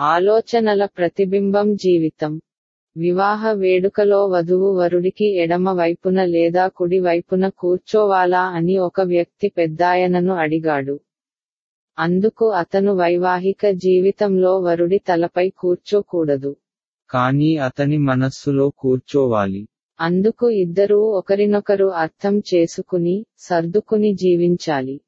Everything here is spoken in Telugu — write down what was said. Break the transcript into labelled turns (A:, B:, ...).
A: ఆలోచనల ప్రతిబింబం జీవితం. వివాహ వేడుకలో వధువు వరుడికి ఎడమ వైపున లేదా కుడి వైపున కూర్చోవాలా అని ఒక వ్యక్తి పెద్దాయనను అడిగాడు. అందుకు అతను వైవాహిక జీవితంలో వరుడి తలపై కూర్చోకూడదు.
B: కానీ అతని మనస్సులో కూర్చోవాలి.
A: అందుకు ఇద్దరూ ఒకరినొకరు అర్థం చేసుకుని సర్దుకుని జీవించాలి.